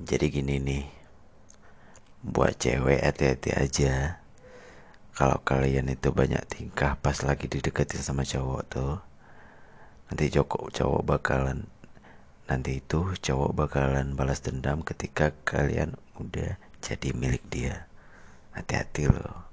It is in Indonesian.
Jadi gini nih, buat cewek hati-hati aja. Kalau kalian itu banyak tingkah pas lagi dideketin sama cowok tuh, nanti cowok cowok bakalan nanti itu cowok bakalan balas dendam ketika kalian udah jadi milik dia. Hati-hati loh.